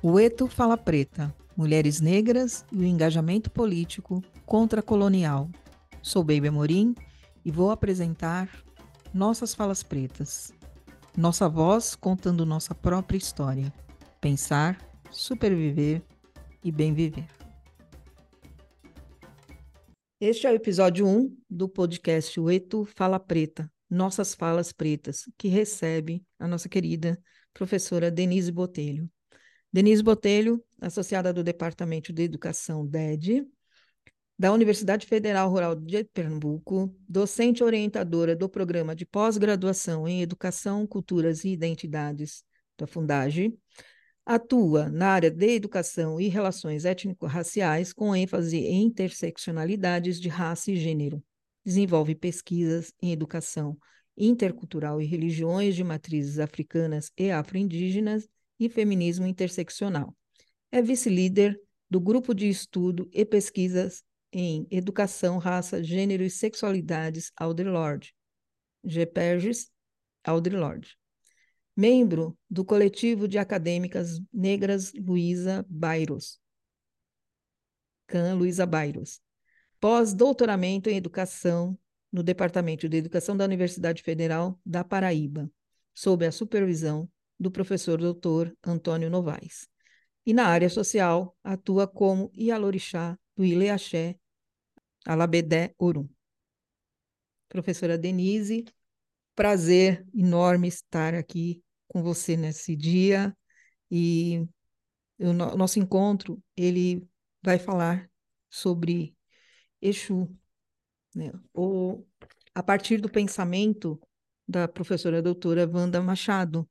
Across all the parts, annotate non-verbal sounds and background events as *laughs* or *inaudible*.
O Eto Fala Preta, Mulheres Negras e o Engajamento Político Contra-Colonial. Sou Baby Amorim e vou apresentar Nossas Falas Pretas. Nossa voz contando nossa própria história. Pensar, superviver e bem viver. Este é o episódio 1 do podcast O Eto Fala Preta, Nossas Falas Pretas, que recebe a nossa querida professora Denise Botelho. Denise Botelho, associada do Departamento de Educação DED, da Universidade Federal Rural de Pernambuco, docente orientadora do programa de pós-graduação em Educação, Culturas e Identidades da Fundage, atua na área de educação e relações étnico-raciais com ênfase em interseccionalidades de raça e gênero. Desenvolve pesquisas em educação intercultural e religiões de matrizes africanas e afro-indígenas e feminismo interseccional. É vice-líder do grupo de estudo e pesquisas em educação, raça, gênero e sexualidades Alder GPERGES Alder Membro do coletivo de acadêmicas negras Luísa Bairos. CAN Luísa Bairos. Pós-doutoramento em educação no Departamento de Educação da Universidade Federal da Paraíba, sob a supervisão do professor doutor Antônio Novaes. E na área social, atua como Ialorixá do Ileaxé, Alabedé Orum. Professora Denise, prazer enorme estar aqui com você nesse dia e o no nosso encontro, ele vai falar sobre Exu, né? a partir do pensamento da professora doutora Wanda Machado,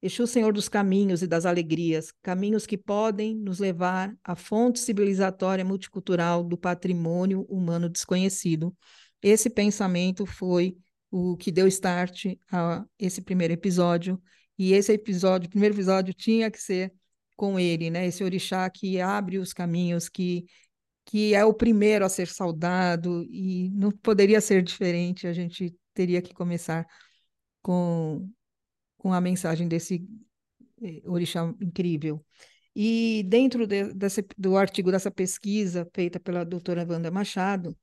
Exu, Senhor dos caminhos e das alegrias, caminhos que podem nos levar à fonte civilizatória multicultural do patrimônio humano desconhecido. Esse pensamento foi o que deu start a esse primeiro episódio, e esse episódio, primeiro episódio tinha que ser com ele, né? Esse orixá que abre os caminhos, que que é o primeiro a ser saudado e não poderia ser diferente, a gente teria que começar com com a mensagem desse eh, orixá incrível. E dentro de, desse, do artigo dessa pesquisa feita pela doutora Wanda Machado,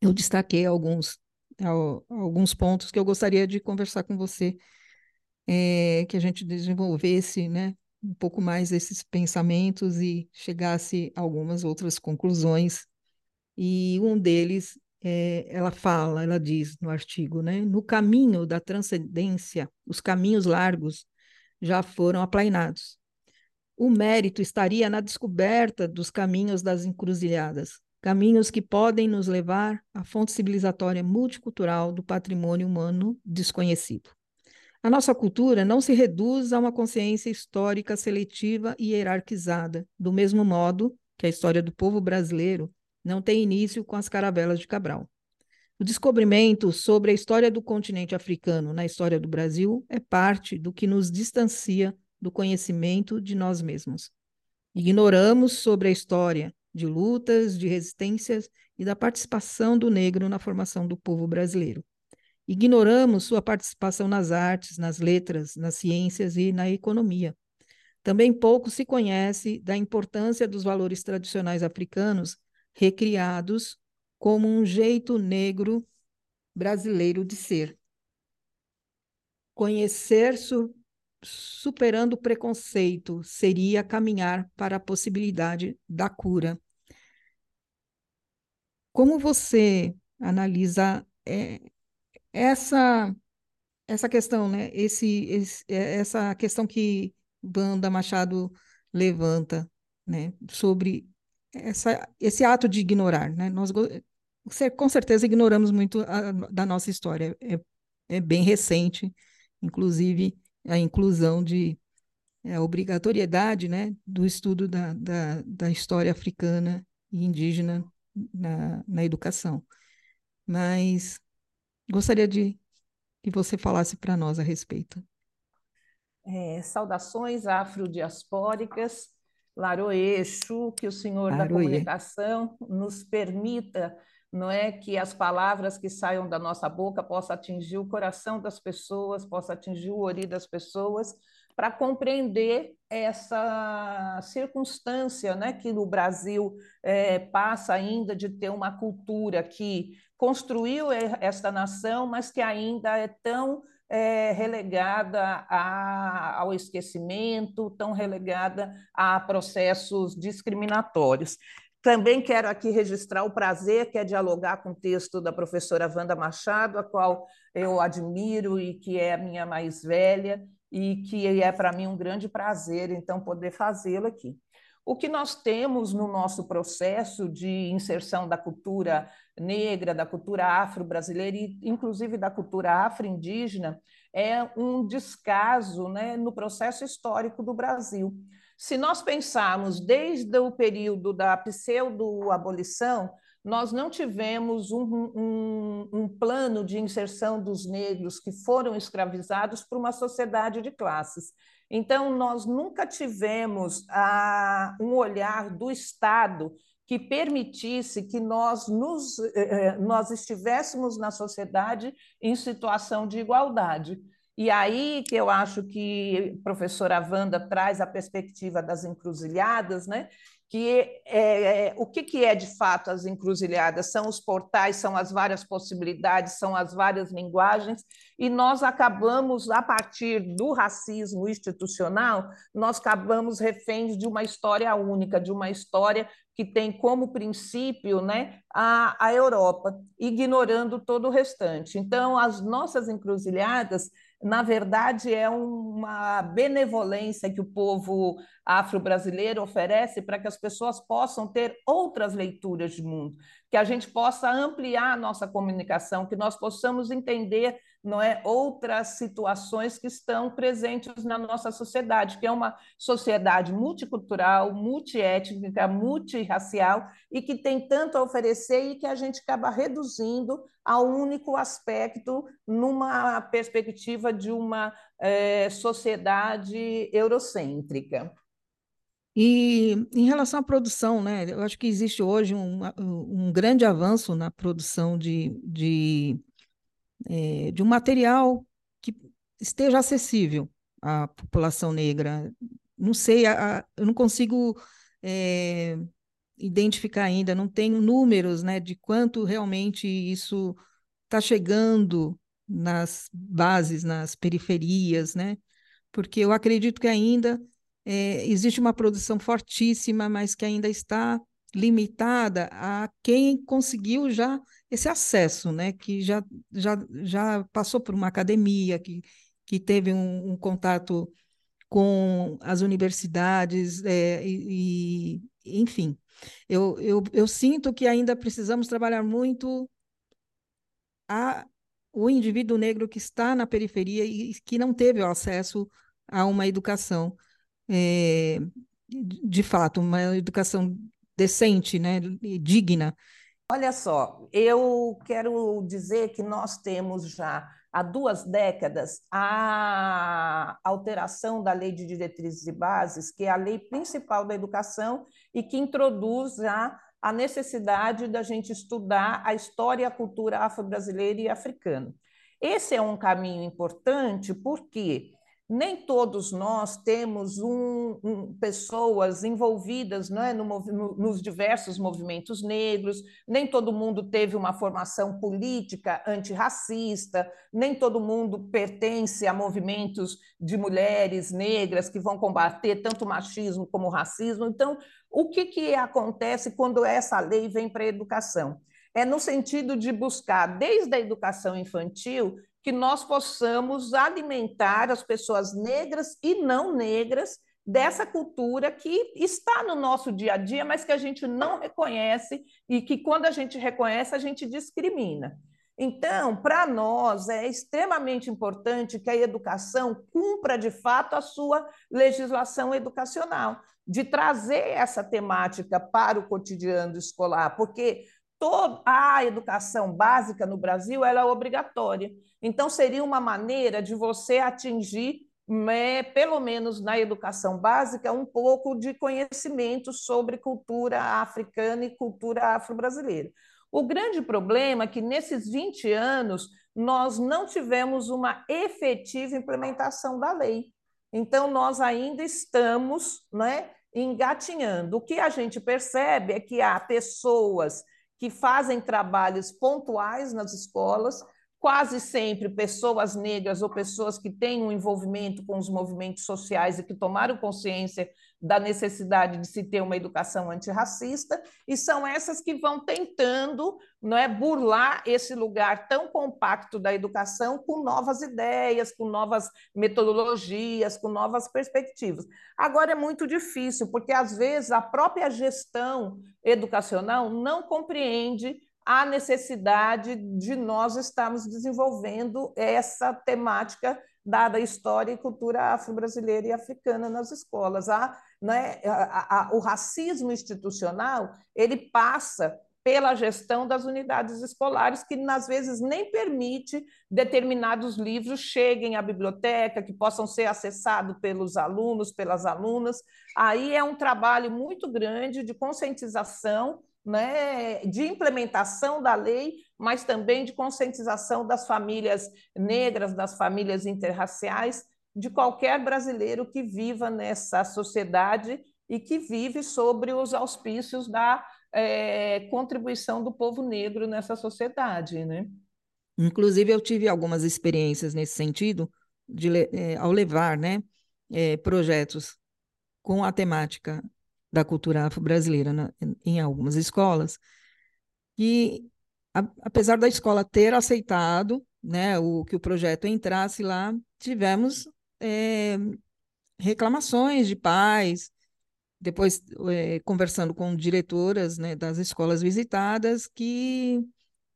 eu destaquei alguns, alguns pontos que eu gostaria de conversar com você, é, que a gente desenvolvesse né, um pouco mais esses pensamentos e chegasse a algumas outras conclusões. E um deles é, ela fala, ela diz no artigo, né? No caminho da transcendência, os caminhos largos já foram aplainados. O mérito estaria na descoberta dos caminhos das encruzilhadas, caminhos que podem nos levar à fonte civilizatória multicultural do patrimônio humano desconhecido. A nossa cultura não se reduz a uma consciência histórica seletiva e hierarquizada, do mesmo modo que a história do povo brasileiro não tem início com as caravelas de Cabral. O descobrimento sobre a história do continente africano na história do Brasil é parte do que nos distancia do conhecimento de nós mesmos. Ignoramos sobre a história de lutas, de resistências e da participação do negro na formação do povo brasileiro. Ignoramos sua participação nas artes, nas letras, nas ciências e na economia. Também pouco se conhece da importância dos valores tradicionais africanos recriados como um jeito negro brasileiro de ser. Conhecer su superando o preconceito seria caminhar para a possibilidade da cura. Como você analisa é, essa essa questão, né? Esse, esse, é, essa questão que Banda Machado levanta, né? Sobre essa, esse ato de ignorar, né? Nós com certeza ignoramos muito a, da nossa história. É, é bem recente, inclusive a inclusão de é, a obrigatoriedade, né, do estudo da, da, da história africana e indígena na, na educação. Mas gostaria de que você falasse para nós a respeito. É, saudações afrodiaspóricas Laroeixo, que o senhor da comunicação nos permita não é que as palavras que saiam da nossa boca possam atingir o coração das pessoas, possam atingir o ori das pessoas, para compreender essa circunstância né, que no Brasil é, passa ainda de ter uma cultura que construiu esta nação, mas que ainda é tão é, relegada a, ao esquecimento, tão relegada a processos discriminatórios. Também quero aqui registrar o prazer que é dialogar com o texto da professora Wanda Machado, a qual eu admiro e que é a minha mais velha, e que é para mim um grande prazer, então, poder fazê-lo aqui. O que nós temos no nosso processo de inserção da cultura negra, da cultura afro-brasileira e, inclusive, da cultura afro-indígena, é um descaso né, no processo histórico do Brasil. Se nós pensarmos desde o período da pseudo-abolição, nós não tivemos um, um, um, plano de inserção dos negros que foram escravizados para uma sociedade de classes. Então, nós nunca tivemos ah, um olhar do Estado que permitisse que nós, nos, eh, eh, nós estivéssemos na sociedade em situação de igualdade. E aí que eu acho que a professora Wanda traz a perspectiva das encruzilhadas, né? que é, o que, que é de fato as encruzilhadas? São os portais, são as várias possibilidades, são as várias linguagens, e nós acabamos, a partir do racismo institucional, nós acabamos reféns de uma história única, de uma história que tem como princípio né, a, a Europa, ignorando todo o restante. Então, as nossas encruzilhadas na verdade, é uma benevolência que o povo afro-brasileiro oferece para que as pessoas possam ter outras leituras de mundo, que a gente possa ampliar a nossa comunicação, que nós possamos entender não é outras situações que estão presentes na nossa sociedade, que é uma sociedade multicultural, multiétnica, multirracial e que tem tanto a oferecer e que a gente acaba reduzindo a um único aspecto numa perspectiva de uma é, sociedade eurocêntrica. E em relação à produção, né, eu acho que existe hoje um, um grande avanço na produção de, de, é, de um material que esteja acessível à população negra. Não sei, a, a, eu não consigo é, identificar ainda, não tenho números né, de quanto realmente isso está chegando nas bases, nas periferias, né? Porque eu acredito que ainda é, existe uma produção fortíssima, mas que ainda está limitada a quem conseguiu já esse acesso, né? Que já, já, já passou por uma academia, que, que teve um, um contato com as universidades é, e, e, enfim, eu, eu, eu sinto que ainda precisamos trabalhar muito a, o indivíduo negro que está na periferia e que não teve o acesso a uma educação, é, de fato, uma educação decente, né, digna. Olha só, eu quero dizer que nós temos já há duas décadas a alteração da Lei de Diretrizes e Bases, que é a lei principal da educação e que introduz já a necessidade da gente estudar a história e a cultura afro-brasileira e africana. Esse é um caminho importante porque nem todos nós temos um, um, pessoas envolvidas é, no, no, nos diversos movimentos negros, nem todo mundo teve uma formação política antirracista, nem todo mundo pertence a movimentos de mulheres negras que vão combater tanto machismo como racismo. Então, o que, que acontece quando essa lei vem para a educação? É no sentido de buscar, desde a educação infantil, que nós possamos alimentar as pessoas negras e não negras dessa cultura que está no nosso dia a dia, mas que a gente não reconhece e que, quando a gente reconhece, a gente discrimina. Então, para nós, é extremamente importante que a educação cumpra de fato a sua legislação educacional, de trazer essa temática para o cotidiano escolar, porque toda a educação básica no Brasil é obrigatória. Então, seria uma maneira de você atingir, né, pelo menos na educação básica, um pouco de conhecimento sobre cultura africana e cultura afro-brasileira. O grande problema é que nesses 20 anos nós não tivemos uma efetiva implementação da lei. Então, nós ainda estamos né, engatinhando. O que a gente percebe é que há pessoas que fazem trabalhos pontuais nas escolas, quase sempre pessoas negras ou pessoas que têm um envolvimento com os movimentos sociais e que tomaram consciência da necessidade de se ter uma educação antirracista, e são essas que vão tentando não é, burlar esse lugar tão compacto da educação com novas ideias, com novas metodologias, com novas perspectivas. Agora é muito difícil, porque às vezes a própria gestão educacional não compreende a necessidade de nós estarmos desenvolvendo essa temática dada a história e cultura afro-brasileira e africana nas escolas. A, né, a, a, o racismo institucional ele passa pela gestão das unidades escolares, que às vezes nem permite determinados livros cheguem à biblioteca, que possam ser acessados pelos alunos, pelas alunas. Aí é um trabalho muito grande de conscientização né, de implementação da lei, mas também de conscientização das famílias negras, das famílias interraciais, de qualquer brasileiro que viva nessa sociedade e que vive sobre os auspícios da é, contribuição do povo negro nessa sociedade. Né? Inclusive, eu tive algumas experiências nesse sentido, de, é, ao levar né, é, projetos com a temática da cultura afro-brasileira em algumas escolas, e a, apesar da escola ter aceitado né, o que o projeto entrasse lá, tivemos é, reclamações de pais, depois é, conversando com diretoras né, das escolas visitadas, que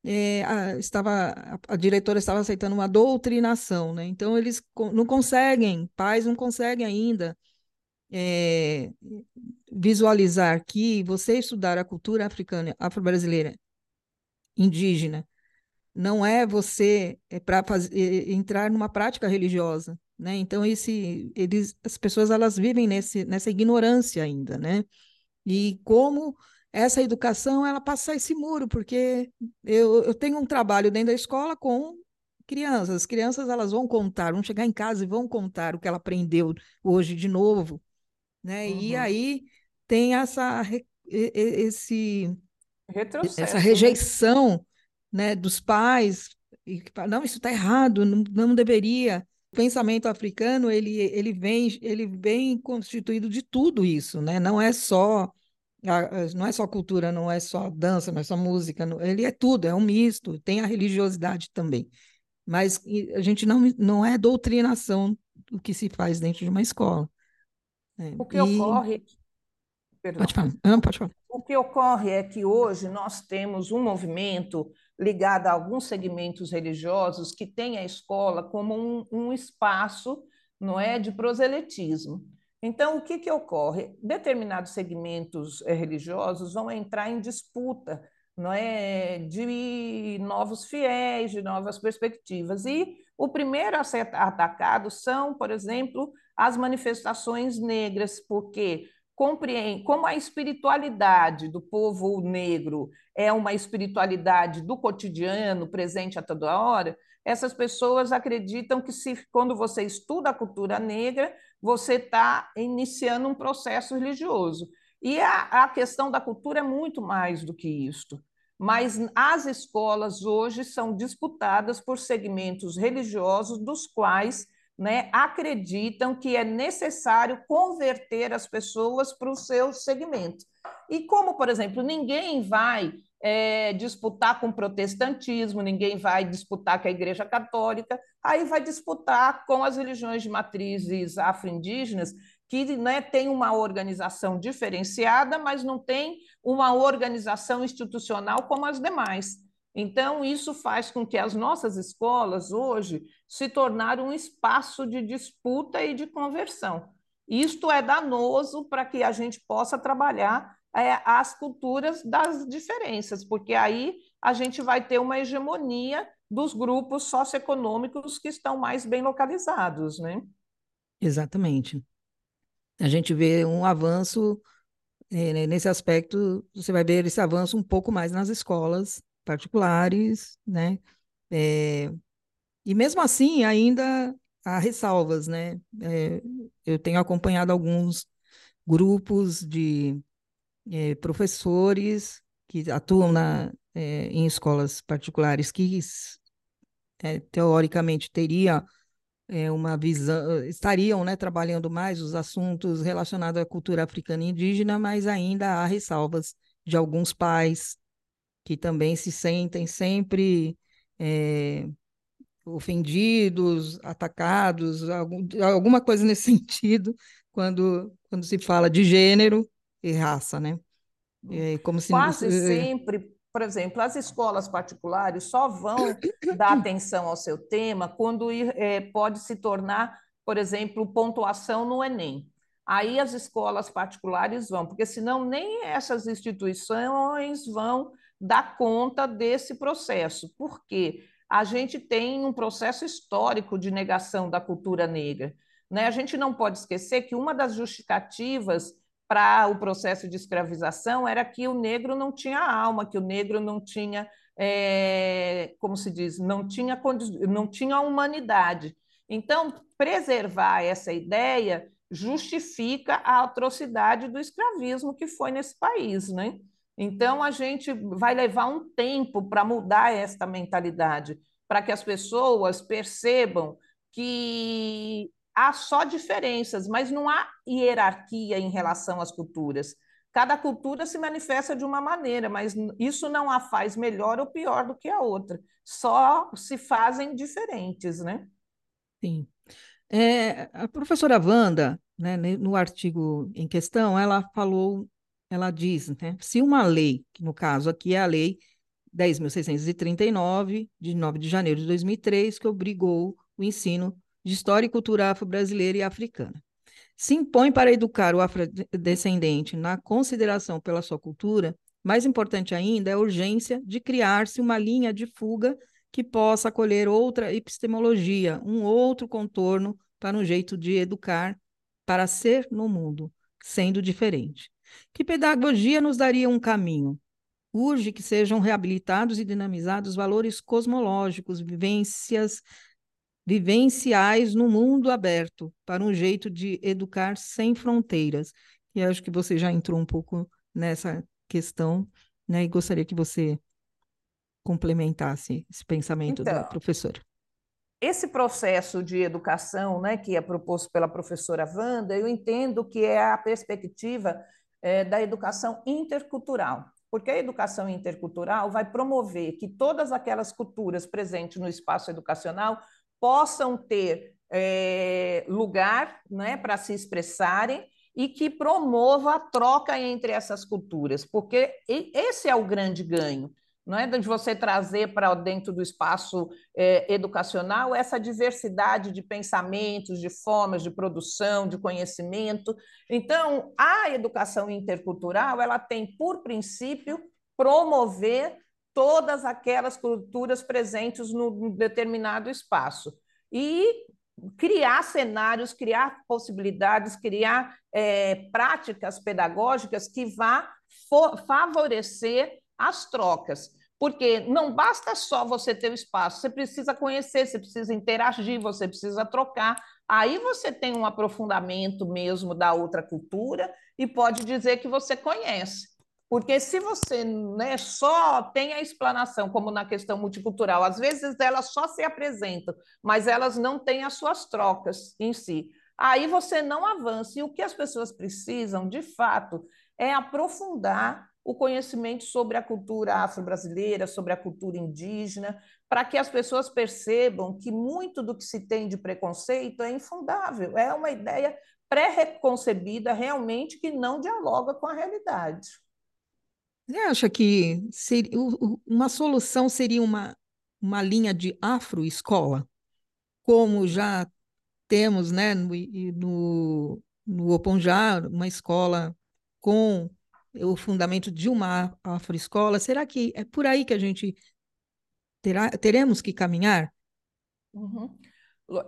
é, a, estava, a, a, diretora estava aceitando uma doutrinação, né? Então eles não conseguem, pais não conseguem ainda é, visualizar que você estudar a cultura africana, afro-brasileira, indígena, não é você é para entrar numa prática religiosa, né? Então esse, eles, as pessoas elas vivem nesse, nessa ignorância ainda, né? E como essa educação ela passa esse muro, porque eu, eu tenho um trabalho dentro da escola com crianças. As crianças elas vão contar, vão chegar em casa e vão contar o que ela aprendeu hoje de novo né? Uhum. E aí tem essa esse Retrocesso, essa né? rejeição, né? né, dos pais e não isso está errado, não, não deveria. O pensamento africano ele ele vem ele vem constituído de tudo isso, né? Não é só não é só cultura, não é só dança, não é só música, ele é tudo, é um misto, tem a religiosidade também. Mas a gente não, não é doutrinação o que se faz dentro de uma escola. É, o que e... ocorre. Perdão. Pode falar. Não, pode falar. O que ocorre é que hoje nós temos um movimento ligado a alguns segmentos religiosos que tem a escola como um, um espaço não é, de proselitismo. Então, o que, que ocorre? Determinados segmentos eh, religiosos vão entrar em disputa não é, de novos fiéis, de novas perspectivas. E o primeiro a ser atacado são, por exemplo, as manifestações negras, porque compreende como a espiritualidade do povo negro é uma espiritualidade do cotidiano, presente a toda hora, essas pessoas acreditam que se quando você estuda a cultura negra, você está iniciando um processo religioso. E a, a questão da cultura é muito mais do que isto. Mas as escolas hoje são disputadas por segmentos religiosos dos quais né, acreditam que é necessário converter as pessoas para o seu segmento. E como, por exemplo, ninguém vai é, disputar com o protestantismo, ninguém vai disputar com a Igreja Católica, aí vai disputar com as religiões de matrizes afro-indígenas, que né, tem uma organização diferenciada, mas não tem uma organização institucional como as demais. Então, isso faz com que as nossas escolas hoje se tornaram um espaço de disputa e de conversão. Isto é danoso para que a gente possa trabalhar é, as culturas das diferenças, porque aí a gente vai ter uma hegemonia dos grupos socioeconômicos que estão mais bem localizados, né? Exatamente. A gente vê um avanço é, nesse aspecto, você vai ver esse avanço um pouco mais nas escolas particulares, né? É, e mesmo assim, ainda há ressalvas, né? É, eu tenho acompanhado alguns grupos de é, professores que atuam na, é, em escolas particulares que é, teoricamente teria é, uma visão, estariam né, trabalhando mais os assuntos relacionados à cultura africana e indígena, mas ainda há ressalvas de alguns pais que também se sentem sempre é, ofendidos, atacados, algum, alguma coisa nesse *laughs* sentido, quando, quando se fala de gênero e raça, né? É, como se Quase é, sempre por exemplo, as escolas particulares só vão dar atenção ao seu tema quando é, pode se tornar, por exemplo, pontuação no Enem. Aí as escolas particulares vão, porque senão nem essas instituições vão dar conta desse processo, porque a gente tem um processo histórico de negação da cultura negra. Né? A gente não pode esquecer que uma das justificativas para o processo de escravização era que o negro não tinha alma, que o negro não tinha, é, como se diz, não tinha, não tinha humanidade. Então, preservar essa ideia justifica a atrocidade do escravismo que foi nesse país, né? Então, a gente vai levar um tempo para mudar esta mentalidade, para que as pessoas percebam que há só diferenças, mas não há hierarquia em relação às culturas. Cada cultura se manifesta de uma maneira, mas isso não a faz melhor ou pior do que a outra. Só se fazem diferentes, né? Sim. É, a professora Wanda, né, no artigo em questão, ela falou, ela diz, né, se uma lei, que no caso aqui é a lei 10.639, de 9 de janeiro de 2003, que obrigou o ensino de História e Cultura Afro-Brasileira e Africana. Se impõe para educar o afrodescendente na consideração pela sua cultura, mais importante ainda é a urgência de criar-se uma linha de fuga que possa acolher outra epistemologia, um outro contorno para um jeito de educar para ser no mundo, sendo diferente. Que pedagogia nos daria um caminho? Urge que sejam reabilitados e dinamizados valores cosmológicos, vivências vivenciais no mundo aberto, para um jeito de educar sem fronteiras. E acho que você já entrou um pouco nessa questão, né? E gostaria que você complementasse esse pensamento então, da professora. Esse processo de educação, né, que é proposto pela professora Wanda, eu entendo que é a perspectiva é, da educação intercultural, porque a educação intercultural vai promover que todas aquelas culturas presentes no espaço educacional possam ter é, lugar né, para se expressarem e que promova a troca entre essas culturas, porque esse é o grande ganho, não é de você trazer para dentro do espaço é, educacional essa diversidade de pensamentos, de formas de produção, de conhecimento. Então, a educação intercultural ela tem por princípio promover todas aquelas culturas presentes no determinado espaço. E criar cenários, criar possibilidades, criar é, práticas pedagógicas que vá favorecer as trocas. Porque não basta só você ter o espaço, você precisa conhecer, você precisa interagir, você precisa trocar. Aí você tem um aprofundamento mesmo da outra cultura e pode dizer que você conhece. Porque se você né, só tem a explanação, como na questão multicultural, às vezes elas só se apresentam, mas elas não têm as suas trocas em si. Aí você não avança. E o que as pessoas precisam, de fato, é aprofundar o conhecimento sobre a cultura afro-brasileira, sobre a cultura indígena, para que as pessoas percebam que muito do que se tem de preconceito é infundável, é uma ideia pré-reconcebida realmente que não dialoga com a realidade. Você acha que seria, uma solução seria uma, uma linha de afro-escola, como já temos né, no, no, no Oponjá, uma escola com o fundamento de uma afro-escola? Será que é por aí que a gente terá, teremos que caminhar? Uhum.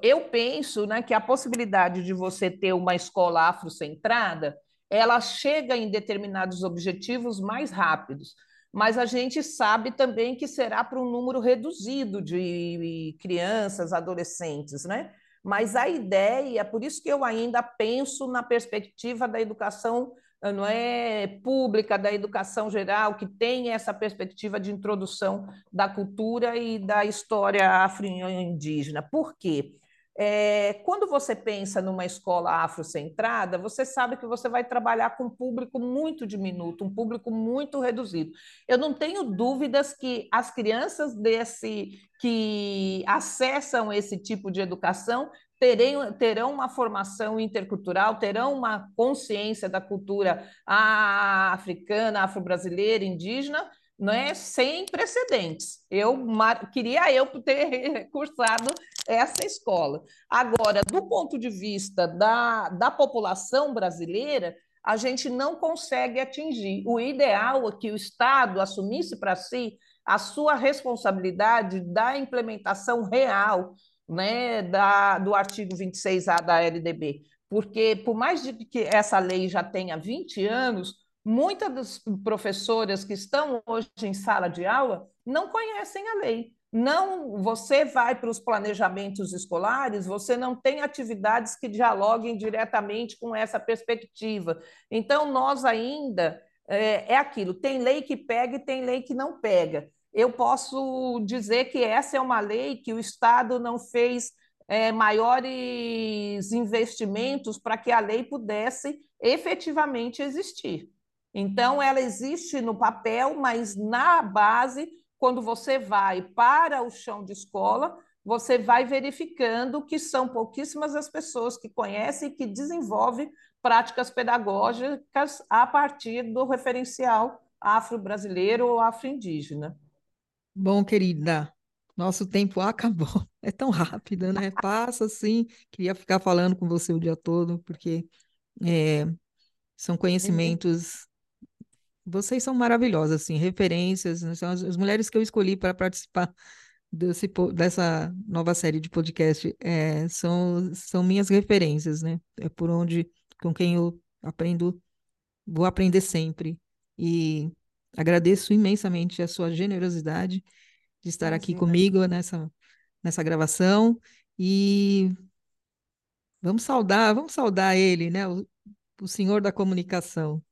Eu penso né, que a possibilidade de você ter uma escola afrocentrada ela chega em determinados objetivos mais rápidos. Mas a gente sabe também que será para um número reduzido de crianças, adolescentes, né? Mas a ideia, por isso que eu ainda penso na perspectiva da educação não é pública, da educação geral, que tem essa perspectiva de introdução da cultura e da história afro-indígena. Por quê? É, quando você pensa numa escola afrocentrada, você sabe que você vai trabalhar com um público muito diminuto, um público muito reduzido. Eu não tenho dúvidas que as crianças desse que acessam esse tipo de educação terem, terão uma formação intercultural, terão uma consciência da cultura africana, afro-brasileira, indígena, não é sem precedentes. Eu queria eu ter *laughs* cursado essa escola. Agora, do ponto de vista da, da população brasileira, a gente não consegue atingir. O ideal é que o Estado assumisse para si a sua responsabilidade da implementação real né, da, do artigo 26A da LDB. Porque, por mais de que essa lei já tenha 20 anos, muitas das professoras que estão hoje em sala de aula não conhecem a lei. Não, você vai para os planejamentos escolares, você não tem atividades que dialoguem diretamente com essa perspectiva. Então, nós ainda é, é aquilo: tem lei que pega e tem lei que não pega. Eu posso dizer que essa é uma lei que o Estado não fez é, maiores investimentos para que a lei pudesse efetivamente existir. Então, ela existe no papel, mas na base, quando você vai para o chão de escola, você vai verificando que são pouquíssimas as pessoas que conhecem e que desenvolvem práticas pedagógicas a partir do referencial afro-brasileiro ou afro-indígena. Bom, querida, nosso tempo acabou. *laughs* É tão rápido, né? Passa assim. Queria ficar falando com você o dia todo, porque é, são conhecimentos vocês são maravilhosas, assim, referências, né? são as, as, mulheres que eu escolhi para participar desse, dessa nova série de podcast, é, são, são minhas referências, né? É por onde, com quem eu aprendo, vou aprender sempre. E agradeço imensamente a sua generosidade de estar Imagina. aqui comigo nessa, nessa gravação e vamos saudar, vamos saudar ele, né? O, o senhor da comunicação.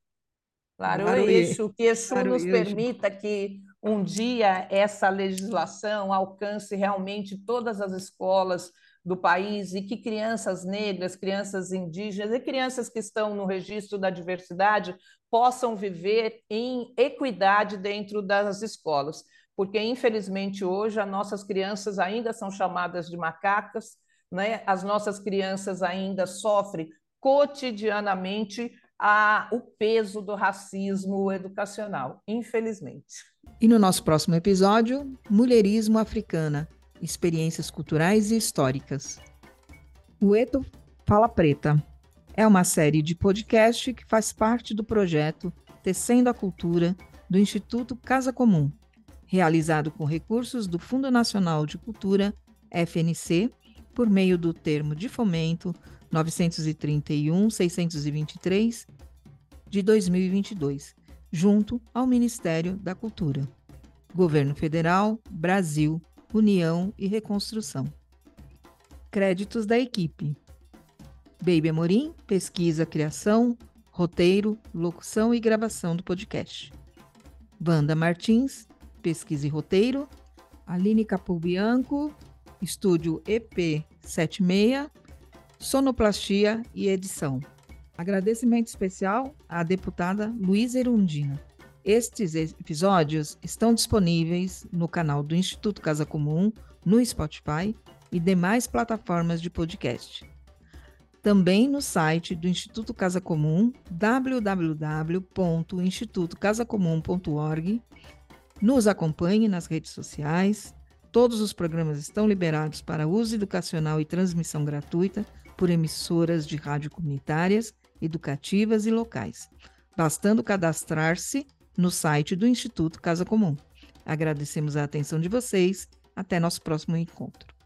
Claro, claro Eixo, que Exu claro, nos permita que um dia essa legislação alcance realmente todas as escolas do país e que crianças negras, crianças indígenas e crianças que estão no registro da diversidade possam viver em equidade dentro das escolas. Porque, infelizmente, hoje as nossas crianças ainda são chamadas de macacas, né? as nossas crianças ainda sofrem cotidianamente a, o peso do racismo educacional, infelizmente. E no nosso próximo episódio, Mulherismo Africana, experiências culturais e históricas. O Eto Fala Preta é uma série de podcast que faz parte do projeto Tecendo a Cultura do Instituto Casa Comum, realizado com recursos do Fundo Nacional de Cultura, FNC, por meio do termo de fomento 931-623 de 2022, junto ao Ministério da Cultura. Governo Federal, Brasil, União e Reconstrução. Créditos da equipe: Baby Amorim, pesquisa, criação, roteiro, locução e gravação do podcast. Wanda Martins, pesquisa e roteiro. Aline Capulbianco, estúdio EP76, sonoplastia e edição. Agradecimento especial à deputada Luísa Erundina. Estes episódios estão disponíveis no canal do Instituto Casa Comum, no Spotify e demais plataformas de podcast. Também no site do Instituto Casa Comum, www.institutocasacomum.org. Nos acompanhe nas redes sociais. Todos os programas estão liberados para uso educacional e transmissão gratuita por emissoras de rádio comunitárias, educativas e locais, bastando cadastrar-se no site do Instituto Casa Comum. Agradecemos a atenção de vocês. Até nosso próximo encontro.